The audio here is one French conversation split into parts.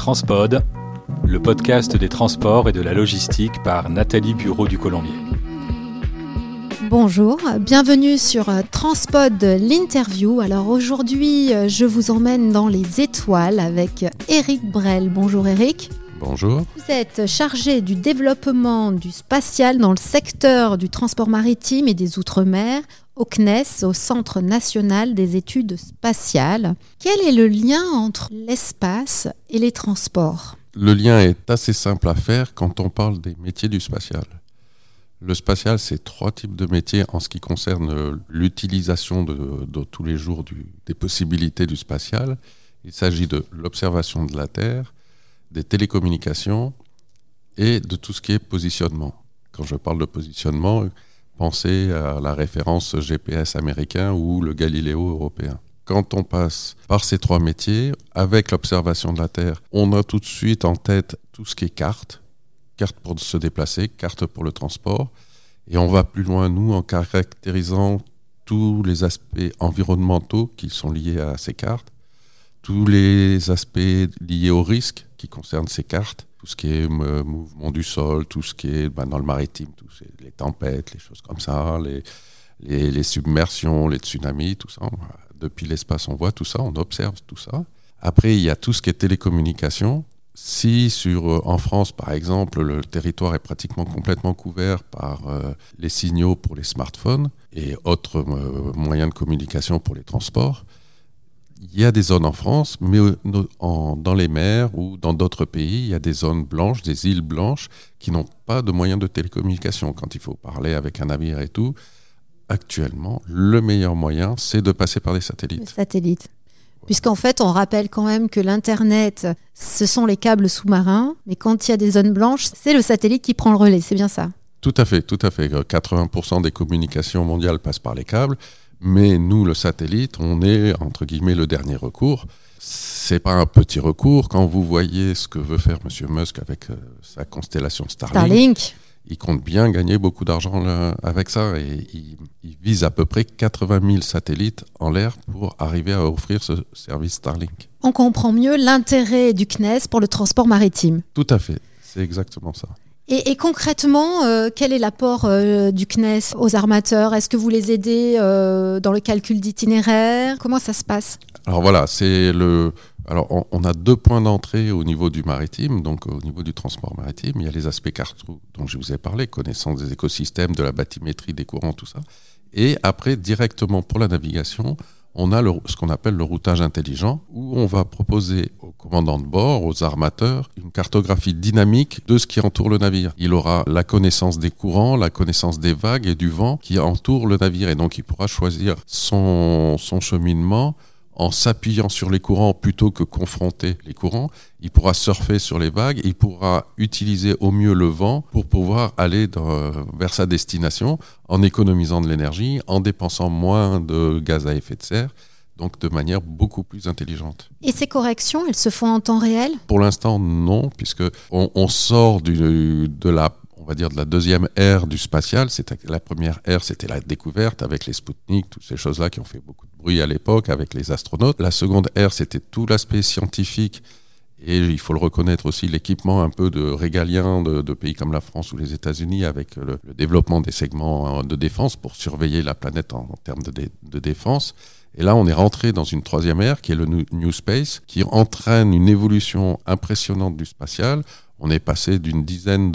Transpod, le podcast des transports et de la logistique par Nathalie Bureau du Colombier. Bonjour, bienvenue sur euh, Transpod l'interview. Alors aujourd'hui, euh, je vous emmène dans les étoiles avec Eric Brel. Bonjour Eric. Bonjour. Vous êtes chargé du développement du spatial dans le secteur du transport maritime et des Outre-mer au CNES, au Centre national des études spatiales. Quel est le lien entre l'espace et les transports? Le lien est assez simple à faire quand on parle des métiers du spatial. Le spatial, c'est trois types de métiers en ce qui concerne l'utilisation de, tous les jours des possibilités du spatial. Il s'agit de l'observation de la Terre, des télécommunications et de tout ce qui est positionnement. Quand je parle de positionnement, pensez à la référence GPS américain ou le Galileo européen. Quand on passe par ces trois métiers, avec l'observation de la Terre, on a tout de suite en tête tout ce qui est carte, carte pour se déplacer, carte pour le transport, et on va plus loin, nous, en caractérisant tous les aspects environnementaux qui sont liés à ces cartes, tous les aspects liés au risque qui concernent ces cartes, tout ce qui est mouvement du sol, tout ce qui est ben, dans le maritime, tout les tempêtes, les choses comme ça, les, submersions, les tsunamis, tout ça. Depuis l'espace, on voit tout ça, on observe tout ça. Après, il y a tout ce qui est télécommunication. Si sur, euh, en France, par exemple, le territoire est pratiquement complètement couvert par euh, les signaux pour les smartphones et autres euh, moyens de communication pour les transports, il y a des zones en France, mais dans les mers ou dans d'autres pays, il y a des zones blanches, des îles blanches, qui n'ont pas de moyens de télécommunication. Quand il faut parler avec un navire et tout, actuellement, le meilleur moyen, c'est de passer par des satellites. satellites. Puisqu'en fait, on rappelle quand même que l'Internet, ce sont les câbles sous-marins, mais quand il y a des zones blanches, c'est le satellite qui prend le relais, c'est bien ça Tout à fait, tout à fait. 80% des communications mondiales passent par les câbles. Mais nous, le satellite, on est entre guillemets le dernier recours. C'est pas un petit recours quand vous voyez ce que veut faire M. Musk avec euh, sa constellation Starlink. Starlink. Il compte bien gagner beaucoup d'argent avec ça et il, vise à peu près 80 000 satellites en l'air pour arriver à offrir ce service Starlink. On comprend mieux l'intérêt du CNES pour le transport maritime. Tout à fait, c'est exactement ça. Et, concrètement, euh, quel est l'apport euh, du CNES aux armateurs? Est-ce que vous les aidez euh, dans le calcul d'itinéraire? Comment ça se passe? Alors voilà, c'est le. Alors on, a deux points d'entrée au niveau du maritime, donc au niveau du transport maritime. Il y a les aspects cartes dont je vous ai parlé, connaissance des écosystèmes, de la bathymétrie des courants, tout ça. Et après, directement pour la navigation, on a ce qu'on appelle le routage intelligent, où on va proposer aux commandants de bord, aux armateurs, une cartographie dynamique de ce qui entoure le navire. Il aura la connaissance des courants, la connaissance des vagues et du vent qui entourent le navire, et donc il pourra choisir son, son cheminement en s'appuyant sur les courants plutôt que confronter les courants. Il pourra surfer sur les vagues, il pourra utiliser au mieux le vent pour pouvoir aller vers sa destination en économisant de l'énergie, en dépensant moins de gaz à effet de serre donc de manière beaucoup plus intelligente. Et ces corrections, elles se font en temps réel? Pour l'instant, non, puisque on, sort de la on va dire de la deuxième ère du spatial. La première ère, c'était la découverte avec les Sputnik, toutes ces choses-là qui ont fait beaucoup de bruit à l'époque avec les astronautes. La seconde ère, c'était tout l'aspect scientifique et il faut le reconnaître aussi l'équipement un peu de régalien de, pays comme la France ou les États-Unis avec le, développement des segments de défense pour surveiller la planète en, termes de défense. Et là, on est rentré dans une troisième ère qui est le New Space, qui entraîne une évolution impressionnante du spatial. On est passé d'une dizaine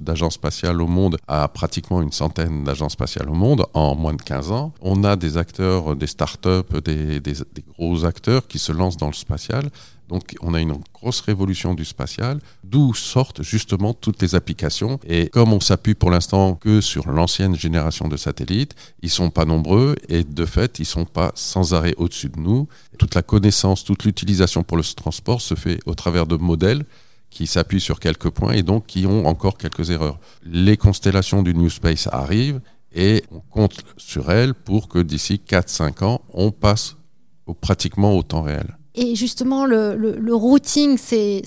d'agences spatiales au monde à pratiquement une centaine d'agences spatiales au monde en moins de 15 ans. On a des acteurs, des startups, des, des, des gros acteurs qui se lancent dans le spatial. Donc on a une grosse révolution du spatial, d'où sortent justement toutes les applications. Et comme on s'appuie pour l'instant que sur l'ancienne génération de satellites, ils sont pas nombreux et de fait ils sont pas sans arrêt au-dessus de nous. Toute la connaissance, toute l'utilisation pour le transport se fait au travers de modèles qui s'appuient sur quelques points et donc qui ont encore quelques erreurs. Les constellations du New Space arrivent et on compte sur elles pour que d'ici 4-5 ans, on passe pratiquement au temps réel. Et justement, le, routing, c'est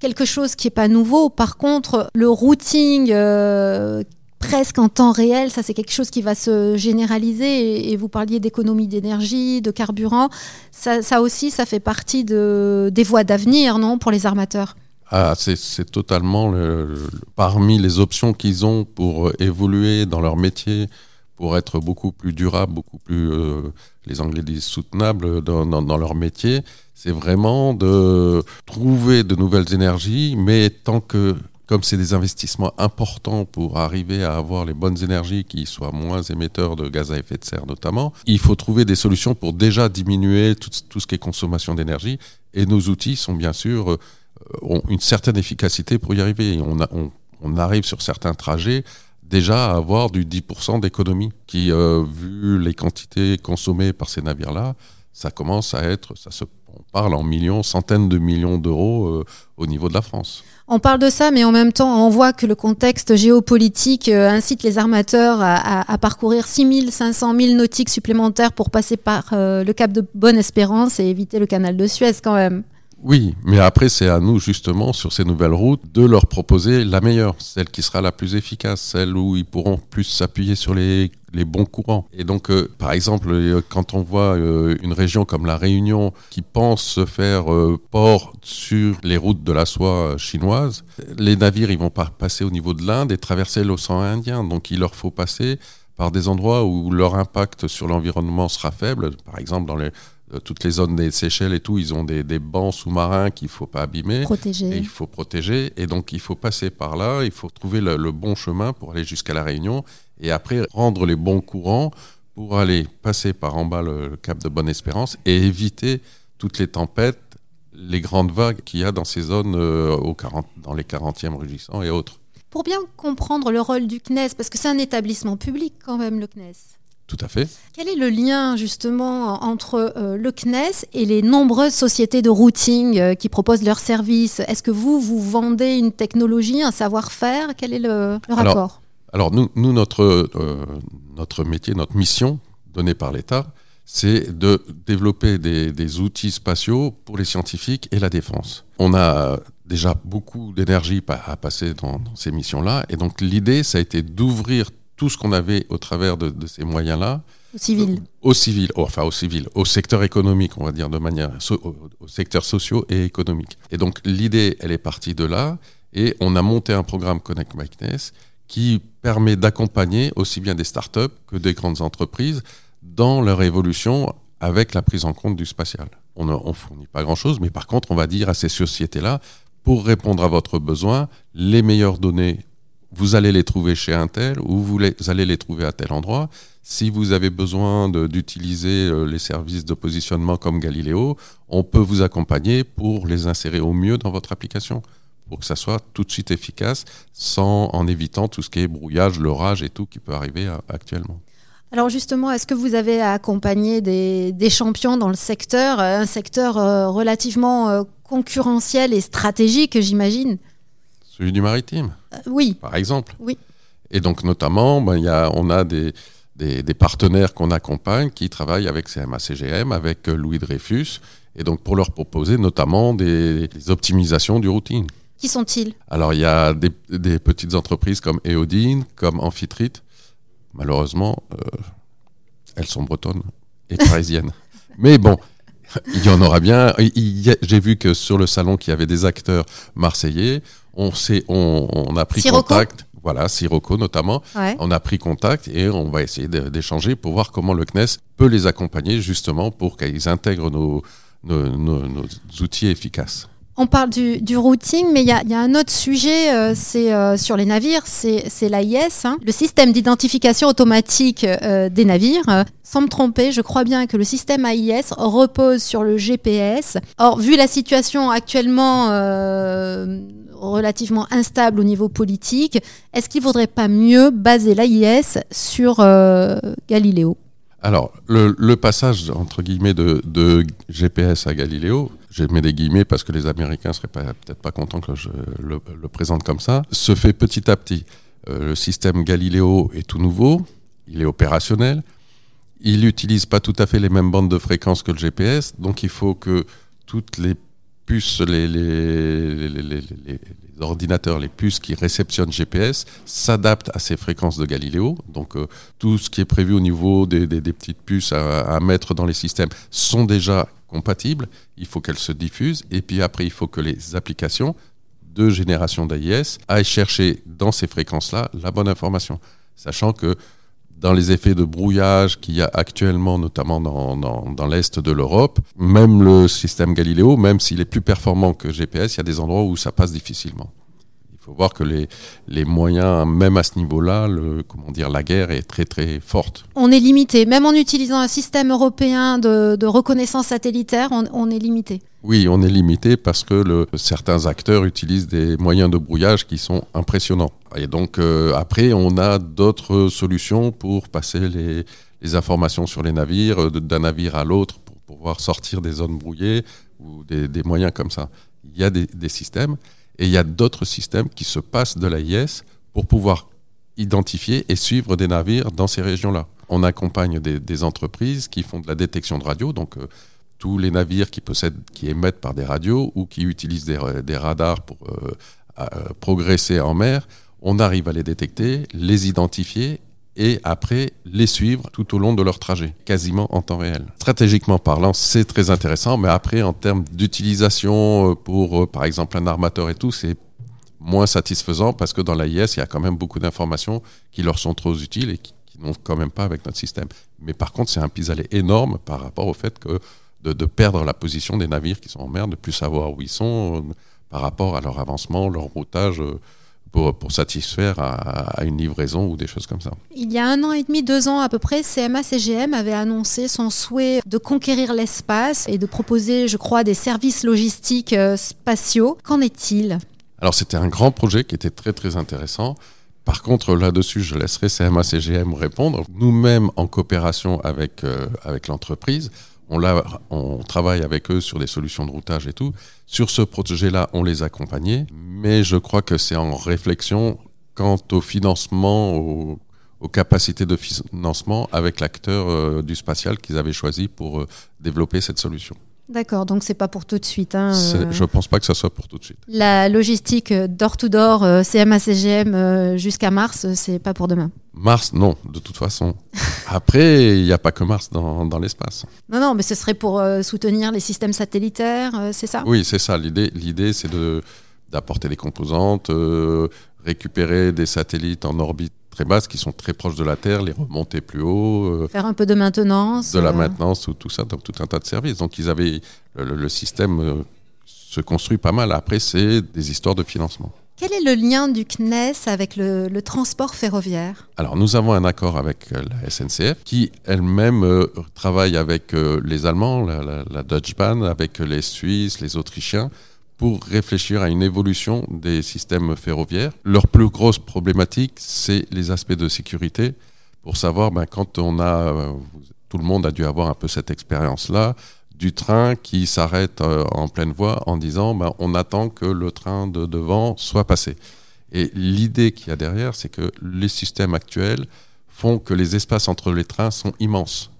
quelque chose qui n'est pas nouveau. Par contre, le routing euh, presque en temps réel. Ça, c'est quelque chose qui va se généraliser. Et, vous parliez d'économie d'énergie, de carburant. Ça, aussi, ça fait partie de, des voies d'avenir, non, pour les armateurs? Ah, c'est totalement parmi les options qu'ils ont pour évoluer dans leur métier, pour être beaucoup plus durable, beaucoup plus, euh, les Anglais disent soutenable dans, dans leur métier. C'est vraiment de trouver de nouvelles énergies, mais tant que comme c'est des investissements importants pour arriver à avoir les bonnes énergies qui soient moins émetteurs de gaz à effet de serre notamment, il faut trouver des solutions pour déjà diminuer tout, ce qui est consommation d'énergie. Et nos outils sont bien sûr euh, ont une certaine efficacité pour y arriver. On, on, arrive sur certains trajets déjà à avoir du 10% d'économie qui, euh, vu les quantités consommées par ces navires-là, ça commence à être, ça se, on parle en millions, centaines de millions d'euros euh, au niveau de la France. On parle de ça, mais en même temps, on voit que le contexte géopolitique euh, incite les armateurs à, parcourir 6500 milles nautiques supplémentaires pour passer par euh, le cap de Bonne-Espérance et éviter le canal de Suez quand même. Oui, mais après, c'est à nous, justement, sur ces nouvelles routes, de leur proposer la meilleure, celle qui sera la plus efficace, celle où ils pourront plus s'appuyer sur les, bons courants. Et donc, euh, par exemple, euh, quand on voit euh, une région comme la Réunion qui pense se faire port sur les routes de la soie chinoise, les navires, ils vont pas passer au niveau de l'Inde et traverser l'océan Indien. Donc, il leur faut passer par des endroits où leur impact sur l'environnement sera faible, par exemple dans les toutes les zones des Seychelles et tout, ils ont des, bancs sous-marins qu'il ne faut pas abîmer. Protéger. il faut protéger. Et donc, il faut passer par là, il faut trouver le, bon chemin pour aller jusqu'à La Réunion et après rendre les bons courants pour aller passer par en bas le, cap de Bonne-Espérance et éviter toutes les tempêtes, les grandes vagues qu'il y a dans ces zones euh, au 40, dans les 40e rugissants et autres. Pour bien comprendre le rôle du CNES, parce que c'est un établissement public quand même, le CNES. Tout à fait. Quel est le lien justement entre euh, le CNES et les nombreuses sociétés de routing euh, qui proposent leurs services? Est-ce que vous, vous vendez une technologie, un savoir-faire? Quel est le, rapport? Alors, nous, nous notre, euh, notre métier, notre mission donnée par l'État, c'est de développer des, outils spatiaux pour les scientifiques et la défense. On a déjà beaucoup d'énergie à passer dans ces missions-là, et donc l'idée, ça a été d'ouvrir tout ce qu'on avait au travers de, ces moyens-là. Au civil. Au civil, oh, enfin au civil, au secteur économique, on va dire de manière, au, secteur socio et économique. Et donc l'idée, elle est partie de là, et on a monté un programme Connect Makeness qui permet d'accompagner aussi bien des startups que des grandes entreprises dans leur évolution avec la prise en compte du spatial. On ne fournit pas grand-chose, mais par contre, on va dire à ces sociétés-là, pour répondre à votre besoin, les meilleures données vous allez les trouver chez un tel ou vous, allez les trouver à tel endroit. Si vous avez besoin d'utiliser euh, les services de positionnement comme Galileo, on peut vous accompagner pour les insérer au mieux dans votre application, pour que ça soit tout de suite efficace, sans en évitant tout ce qui est brouillage, l'orage et tout qui peut arriver euh, actuellement. Alors justement, est-ce que vous avez accompagné des, champions dans le secteur, euh, un secteur relativement concurrentiel et stratégique, j'imagine? Celui du maritime. Euh, oui. Par exemple. Oui. Et donc, notamment, ben, y a, on a des, des, partenaires qu'on accompagne qui travaillent avec CMA-CGM, avec euh, Louis Dreyfus, et donc pour leur proposer notamment des, optimisations du routing. Qui sont-ils? Alors, il y a des, des, petites entreprises comme Eodine, comme Amphitrite. Malheureusement, euh, elles sont bretonnes et parisiennes. Mais bon, il y en aura bien. J'ai vu que sur le salon, qu'il y avait des acteurs marseillais. On, on, on a pris contact. Voilà, Sirocco notamment. On a pris contact et on va essayer d'échanger pour voir comment le CNES peut les accompagner justement pour qu'ils intègrent nos, nos outils efficaces. On parle du, routing, mais il y, a, un autre sujet, euh, c'est euh, sur les navires, c'est l'AIS, hein. le système d'identification automatique euh, des navires. sans me tromper, je crois bien que le système AIS repose sur le GPS. Or, vu la situation actuellement relativement instable au niveau politique, est-ce qu'il ne vaudrait pas mieux baser l'AIS sur Galileo? Alors, le, passage, entre guillemets, de, GPS à Galileo, j'ai mis des guillemets parce que les Américains seraient peut-être pas contents que je le, présente comme ça, se fait petit à petit. Euh, le système Galileo est tout nouveau, il est opérationnel, il n'utilise pas tout à fait les mêmes bandes de fréquences que le GPS, donc il faut que toutes les puces, les, les, les, ordinateurs, les puces qui réceptionnent GPS s'adaptent à ces fréquences de Galileo. Donc euh, tout ce qui est prévu au niveau des, des, des petites puces à, à, mettre dans les systèmes sont déjà compatibles. Il faut qu'elles se diffusent. Et puis après, il faut que les applications de génération d'AIS aillent chercher dans ces fréquences-là la bonne information. Sachant que dans les effets de brouillage qu'il y a actuellement, notamment dans, dans, dans l'Est de l'Europe, même le système Galileo, même s'il est plus performant que GPS, il y a des endroits où ça passe difficilement. Il faut voir que les, les moyens, même à ce niveau-là, le, comment dire, la guerre est très très forte. On est limité, même en utilisant un système européen de, de reconnaissance satellitaire, on, on, est limité. Oui, on est limité parce que le, certains acteurs utilisent des moyens de brouillage qui sont impressionnants. Et donc euh, après, on a d'autres solutions pour passer les, les, informations sur les navires, d'un navire à l'autre, pour pouvoir sortir des zones brouillées ou des, des moyens comme ça. Il y a des, des systèmes. Et il y a d'autres systèmes qui se passent de l'AIS pour pouvoir identifier et suivre des navires dans ces régions-là. On accompagne des, entreprises qui font de la détection de radio, donc euh, tous les navires qui possèdent, qui émettent par des radios ou qui utilisent des, des radars pour euh, euh, progresser en mer. On arrive à les détecter, les identifier et après les suivre tout au long de leur trajet, quasiment en temps réel. Stratégiquement parlant, c'est très intéressant, mais après, en termes d'utilisation pour, par exemple, un armateur et tout, c'est moins satisfaisant parce que dans l'AIS, il y a quand même beaucoup d'informations qui leur sont trop utiles et qui, n'ont quand même pas avec notre système. Mais par contre, c'est un pis-aller énorme par rapport au fait que de, perdre la position des navires qui sont en mer, de plus savoir où ils sont euh, par rapport à leur avancement, leur routage. Euh, pour, pour, satisfaire à, à, une livraison ou des choses comme ça. Il y a un an et demi, deux ans à peu près, CMA-CGM avait annoncé son souhait de conquérir l'espace et de proposer, je crois, des services logistiques euh, spatiaux. Qu'en est-il? Alors c'était un grand projet qui était très très intéressant. Par contre, là-dessus, je laisserai CMA-CGM répondre. Nous-mêmes, en coopération avec, euh, avec l'entreprise, on, on, travaille avec eux sur des solutions de routage et tout. Sur ce projet-là, on les accompagnait, mais je crois que c'est en réflexion quant au financement, au, aux capacités de financement avec l'acteur euh, du spatial qu'ils avaient choisi pour euh, développer cette solution. D'accord, donc c'est pas pour tout de suite. Hein, euh... Je pense pas que ça soit pour tout de suite. La logistique door-to-door, euh, CMA-CGM euh, jusqu'à mars, euh, c'est pas pour demain. Mars, non, de toute façon. Après, il n'y a pas que Mars dans, dans l'espace. Non, non, mais ce serait pour euh, soutenir les systèmes satellitaires, euh, c'est ça? Oui, c'est ça. L'idée, l'idée, c'est de d'apporter des composantes, récupérer des satellites en orbite très basses qui sont très proches de la Terre, les remonter plus haut. Euh, Faire un peu de maintenance. De la maintenance ou tout ça, donc tout un tas de services. Donc ils avaient le, le système euh, se construit pas mal. Après, c'est des histoires de financement. Quel est le lien du CNES avec le, le, transport ferroviaire? Alors, nous avons un accord avec la SNCF qui elle-même euh, travaille avec euh, les Allemands, la, la, la Deutsche Bahn, avec les Suisses, les Autrichiens, pour réfléchir à une évolution des systèmes ferroviaires. Leur plus grosse problématique, c'est les aspects de sécurité. Pour savoir, ben, quand on a, tout le monde a dû avoir un peu cette expérience-là, du train qui s'arrête euh, en pleine voie en disant, ben, on attend que le train de devant soit passé. Et l'idée qu'il y a derrière, c'est que les systèmes actuels font que les espaces entre les trains sont immenses.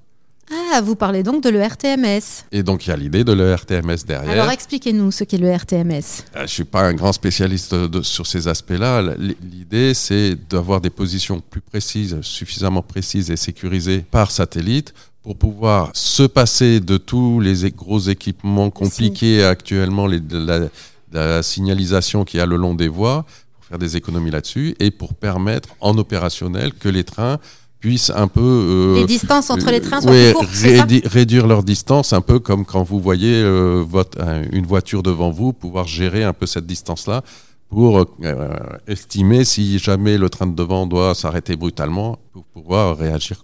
Ah, vous parlez donc de l'ERTMS. Et donc il y a l'idée de l'ERTMS derrière. Alors expliquez-nous ce qu'est le RTMS. Euh, je ne suis pas un grand spécialiste de, sur ces aspects-là. L'idée, c'est d'avoir des positions plus précises, suffisamment précises et sécurisées par satellite pour pouvoir se passer de tous les gros équipements compliqués actuellement, les, la, la signalisation qu'il y a le long des voies, pour faire des économies là-dessus et pour permettre en opérationnel que les trains puissent un peu euh, les distances entre les trains soient ouais, plus courtes, rédi réduire leur distance un peu comme quand vous voyez euh, votre, une voiture devant vous pouvoir gérer un peu cette distance là pour euh, estimer si jamais le train de devant doit s'arrêter brutalement pour pouvoir réagir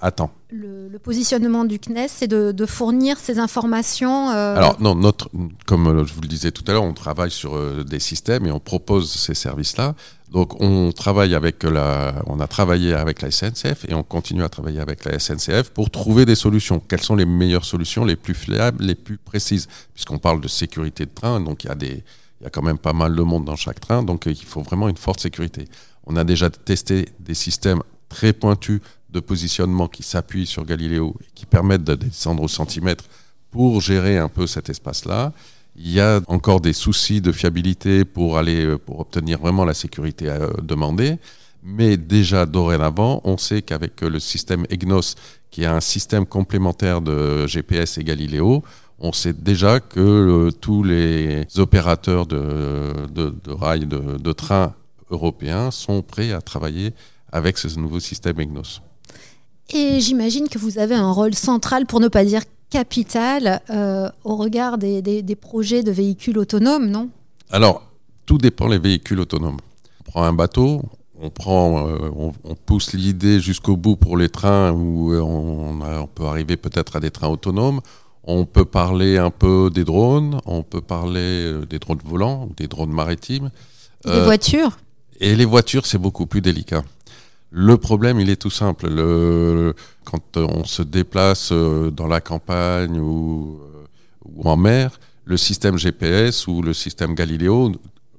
à, à temps. Le, le, positionnement du CNES, c'est de, de, fournir ces informations. Euh... Alors non, notre, comme je vous le disais tout à l'heure, on travaille sur euh, des systèmes et on propose ces services-là. Donc on travaille avec la, on a travaillé avec la SNCF et on continue à travailler avec la SNCF pour trouver des solutions. Quelles sont les meilleures solutions, les plus fiables, les plus précises, puisqu'on parle de sécurité de train, donc il y a des il y a quand même pas mal de monde dans chaque train, donc il faut vraiment une forte sécurité. On a déjà testé des systèmes très pointus de positionnement qui s'appuient sur Galileo et qui permettent de descendre au centimètre pour gérer un peu cet espace-là. Il y a encore des soucis de fiabilité pour aller pour obtenir vraiment la sécurité euh, demandée. Mais déjà dorénavant, on sait qu'avec le système EGNOS, qui est un système complémentaire de GPS et Galileo, on sait déjà que euh, tous les opérateurs de, de, de rails, de, de trains européens sont prêts à travailler avec ce nouveau système EGNOS. Et j'imagine que vous avez un rôle central, pour ne pas dire capital, euh, au regard des, des, des projets de véhicules autonomes, non? Alors, tout dépend des véhicules autonomes. On prend un bateau, on, prend, euh, on, on pousse l'idée jusqu'au bout pour les trains où on peut arriver peut-être à des trains autonomes. On peut parler un peu des drones, on peut parler euh, des drones volants, des drones maritimes. Des Euh, voitures Et les voitures, c'est beaucoup plus délicat. Le problème, il est tout simple. Le, quand euh, on se déplace euh, dans la campagne ou, ou en mer, le système GPS ou le système Galileo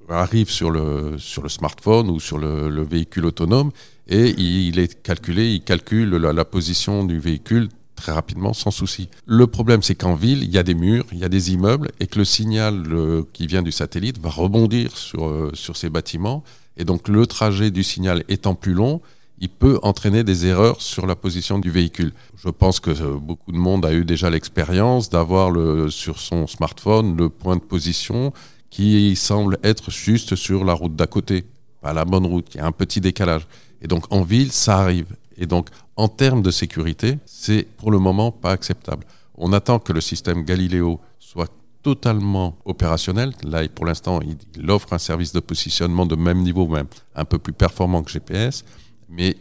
arrive sur le, sur le smartphone ou sur le, le véhicule autonome et il est calculé, il calcule la, la position du véhicule très rapidement, sans souci. Le problème, c'est qu'en ville, il y a des murs, il y a des immeubles, et que le signal euh, qui vient du satellite va rebondir sur, euh, sur ces bâtiments. Et donc, le trajet du signal étant plus long, il peut entraîner des erreurs sur la position du véhicule. Je pense que euh, beaucoup de monde a eu déjà l'expérience d'avoir le, sur son smartphone le point de position qui semble être juste sur la route d'à côté, pas la bonne route. Il y a un petit décalage. Et donc, en ville, ça arrive. Et donc, en termes de sécurité, c'est pour le moment pas acceptable. On attend que le système Galileo soit totalement opérationnel. Là, pour l'instant, il, offre un service de positionnement de même niveau, même un peu plus performant que GPS. Mais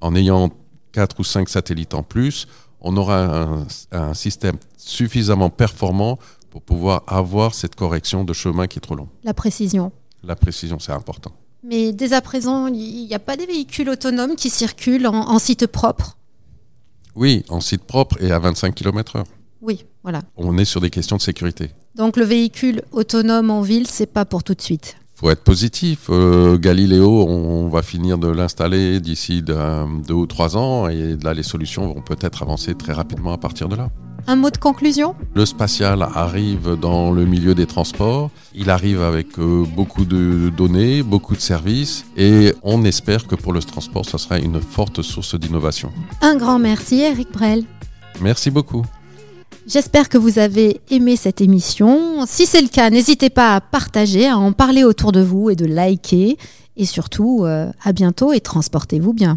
en ayant quatre ou cinq satellites en plus, on aura un, un système suffisamment performant pour pouvoir avoir cette correction de chemin qui est trop long. La précision. La précision, c'est important. Mais dès à présent, il n'y a pas des véhicules autonomes qui circulent en, en site propre Oui, en site propre et à 25 km/h. Oui, voilà. On est sur des questions de sécurité. Donc le véhicule autonome en ville, c'est pas pour tout de suite. faut être positif. Euh, Galileo, on, on va finir de l'installer d'ici deux ou trois ans et là, les solutions vont peut-être avancer très rapidement à partir de là. Un mot de conclusion? Le spatial arrive dans le milieu des transports. Il arrive avec euh, beaucoup de données, beaucoup de services et on espère que pour le transport, ça sera une forte source d'innovation. Un grand merci, Eric Brel. Merci beaucoup. J'espère que vous avez aimé cette émission. Si c'est le cas, n'hésitez pas à partager, à en parler autour de vous et de liker. Et surtout, euh, à bientôt et transportez-vous bien.